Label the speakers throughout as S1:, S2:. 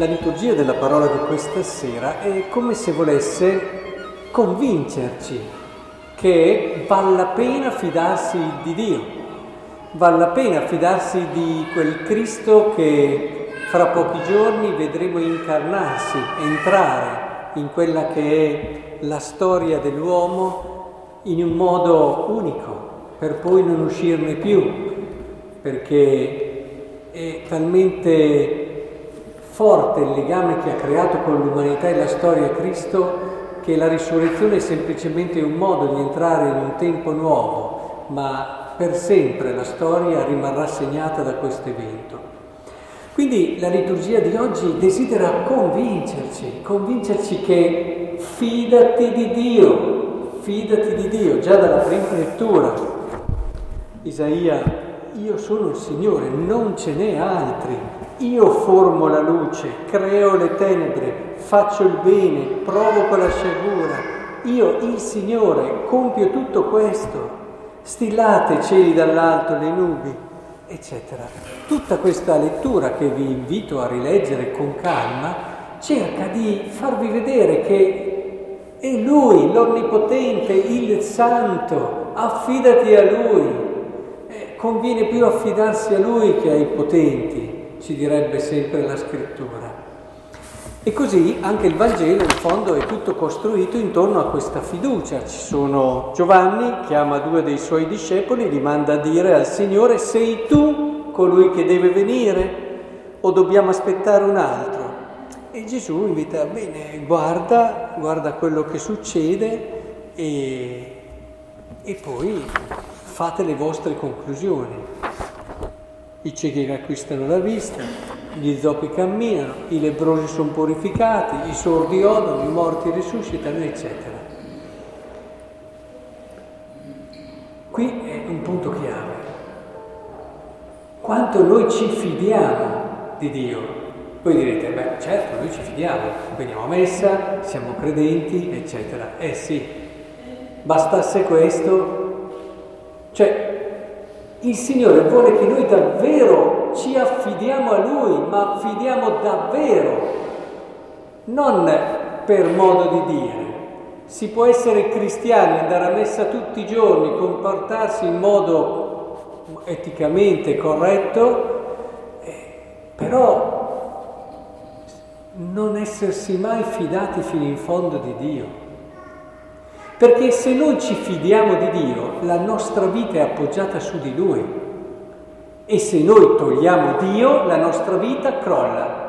S1: La liturgia della parola di questa sera è come se volesse convincerci che vale la pena fidarsi di Dio, vale la pena fidarsi di quel Cristo che fra pochi giorni vedremo incarnarsi, entrare in quella che è la storia dell'uomo in un modo unico, per poi non uscirne più, perché è talmente forte il legame che ha creato con l'umanità e la storia Cristo che la risurrezione è semplicemente un modo di entrare in un tempo nuovo, ma per sempre la storia rimarrà segnata da questo evento. Quindi la liturgia di oggi desidera convincerci, convincerci che fidati di Dio, fidati di Dio, già dalla prima lettura. Isaia, io sono il Signore, non ce n'è altri, io formo la luce, creo le tenebre, faccio il bene, provoco la sciagura. Io, il Signore, compio tutto questo. Stillate cieli dall'alto, le nubi, eccetera. Tutta questa lettura che vi invito a rileggere con calma cerca di farvi vedere che è Lui, l'Onnipotente, il Santo. Affidati a Lui. Conviene più affidarsi a Lui che ai potenti ci direbbe sempre la scrittura. E così anche il Vangelo in fondo è tutto costruito intorno a questa fiducia. Ci sono Giovanni che ama due dei suoi discepoli, li manda a dire al Signore sei tu colui che deve venire o dobbiamo aspettare un altro? E Gesù invita, bene, guarda, guarda quello che succede e, e poi fate le vostre conclusioni i ciechi che acquistano la vista, gli zoppi camminano, i lebrosi sono purificati, i sordi odono, i morti risuscitano, eccetera. Qui è un punto chiave. Quanto noi ci fidiamo di Dio. Voi direte, beh certo, noi ci fidiamo, veniamo a messa, siamo credenti, eccetera. Eh sì, bastasse questo, cioè il Signore vuole che noi davvero ci affidiamo a Lui, ma affidiamo davvero, non per modo di dire. Si può essere cristiani, andare a messa tutti i giorni, comportarsi in modo eticamente corretto, eh, però non essersi mai fidati fino in fondo di Dio. Perché se noi ci fidiamo di Dio, la nostra vita è appoggiata su di Lui. E se noi togliamo Dio, la nostra vita crolla.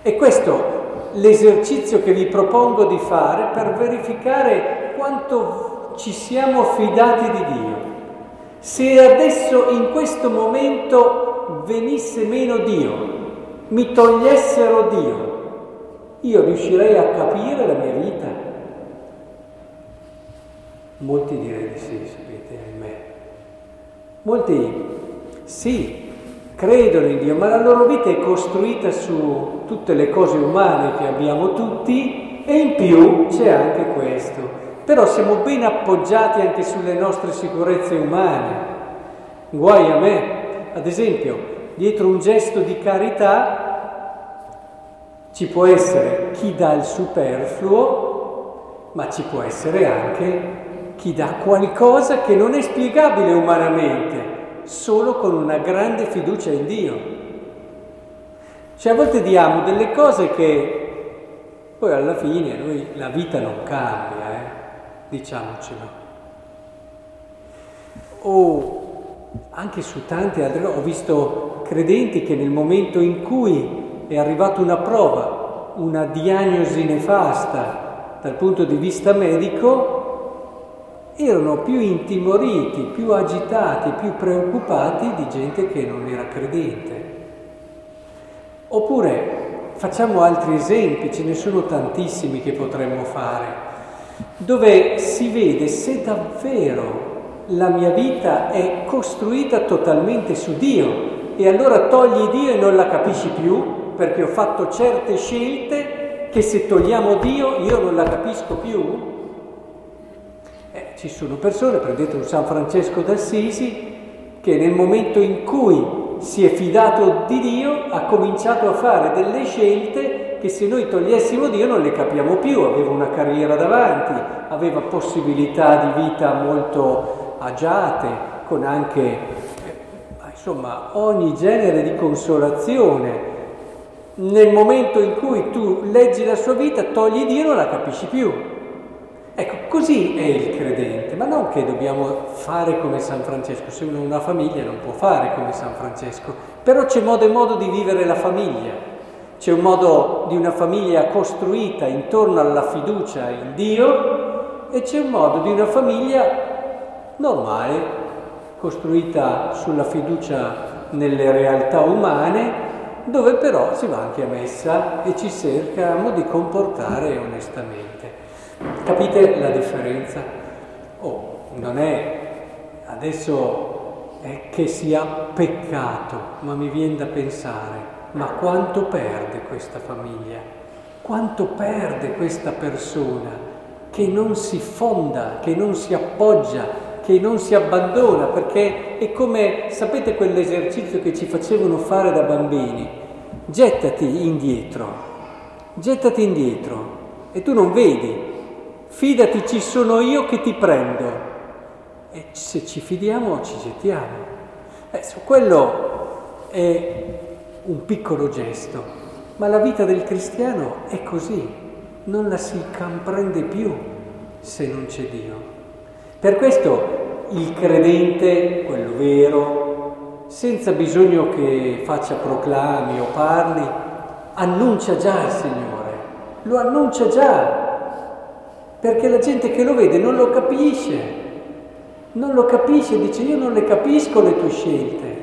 S1: E questo l'esercizio che vi propongo di fare per verificare quanto ci siamo fidati di Dio. Se adesso in questo momento venisse meno Dio, mi togliessero Dio, io riuscirei a capire la mia vita? Molti direi di sì, sapete, ahimè. Molti sì, credono in Dio, ma la loro vita è costruita su tutte le cose umane che abbiamo tutti e in più c'è anche questo. Però siamo ben appoggiati anche sulle nostre sicurezze umane. Guai a me, ad esempio, dietro un gesto di carità ci può essere chi dà il superfluo, ma ci può essere anche chi dà qualcosa che non è spiegabile umanamente, solo con una grande fiducia in Dio. Cioè a volte diamo delle cose che poi alla fine noi, la vita non cambia, eh? diciamocelo. O anche su tante altre cose, ho visto credenti che nel momento in cui è arrivata una prova, una diagnosi nefasta dal punto di vista medico, erano più intimoriti, più agitati, più preoccupati di gente che non era credente. Oppure facciamo altri esempi, ce ne sono tantissimi che potremmo fare, dove si vede se davvero la mia vita è costruita totalmente su Dio e allora togli Dio e non la capisci più perché ho fatto certe scelte che se togliamo Dio io non la capisco più ci sono persone, prendete un San Francesco d'Assisi, che nel momento in cui si è fidato di Dio ha cominciato a fare delle scelte che se noi togliessimo Dio non le capiamo più, aveva una carriera davanti, aveva possibilità di vita molto agiate, con anche eh, insomma ogni genere di consolazione. Nel momento in cui tu leggi la sua vita, togli Dio non la capisci più. Così è il credente, ma non che dobbiamo fare come San Francesco, se uno ha una famiglia non può fare come San Francesco, però c'è modo e modo di vivere la famiglia, c'è un modo di una famiglia costruita intorno alla fiducia in Dio e c'è un modo di una famiglia normale, costruita sulla fiducia nelle realtà umane, dove però si va anche a messa e ci cerchiamo di comportare onestamente. Capite la differenza? Oh, non è adesso è che sia peccato, ma mi viene da pensare, ma quanto perde questa famiglia? Quanto perde questa persona che non si fonda, che non si appoggia, che non si abbandona, perché è come, sapete quell'esercizio che ci facevano fare da bambini? Gettati indietro, gettati indietro e tu non vedi, Fidati, ci sono io che ti prendo. E se ci fidiamo ci gettiamo. Adesso, quello è un piccolo gesto, ma la vita del cristiano è così, non la si comprende più se non c'è Dio. Per questo il credente, quello vero, senza bisogno che faccia proclami o parli, annuncia già il Signore, lo annuncia già perché la gente che lo vede non lo capisce, non lo capisce, dice io non le capisco le tue scelte.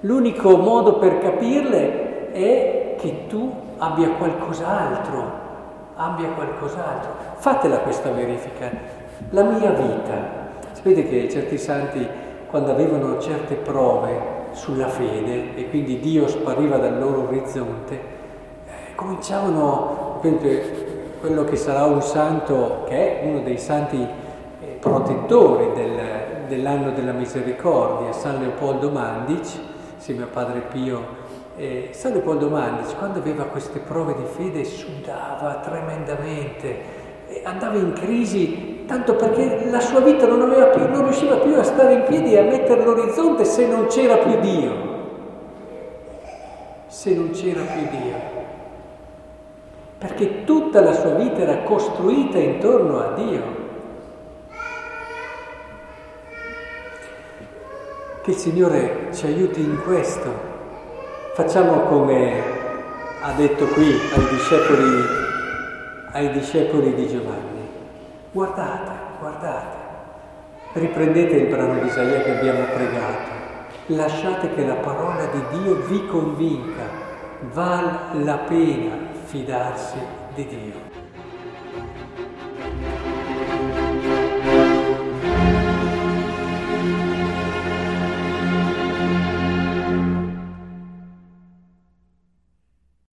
S1: L'unico modo per capirle è che tu abbia qualcos'altro, abbia qualcos'altro. Fatela questa verifica. La mia vita. Sapete che certi santi, quando avevano certe prove sulla fede e quindi Dio spariva dal loro orizzonte, eh, cominciavano, quello che sarà un santo, che è uno dei santi eh, protettori del, dell'anno della misericordia, San Leopoldo Mandic, insieme a Padre Pio. Eh, San Leopoldo Mandic, quando aveva queste prove di fede, sudava tremendamente, andava in crisi tanto perché la sua vita non, più, non riusciva più a stare in piedi e a mettere l'orizzonte se non c'era più Dio. Se non c'era più Dio perché tutta la sua vita era costruita intorno a Dio. Che il Signore ci aiuti in questo. Facciamo come ha detto qui ai discepoli, ai discepoli di Giovanni. Guardate, guardate. Riprendete il brano di Isaia che abbiamo pregato. Lasciate che la parola di Dio vi convinca. Val la pena fidarsi di Dio.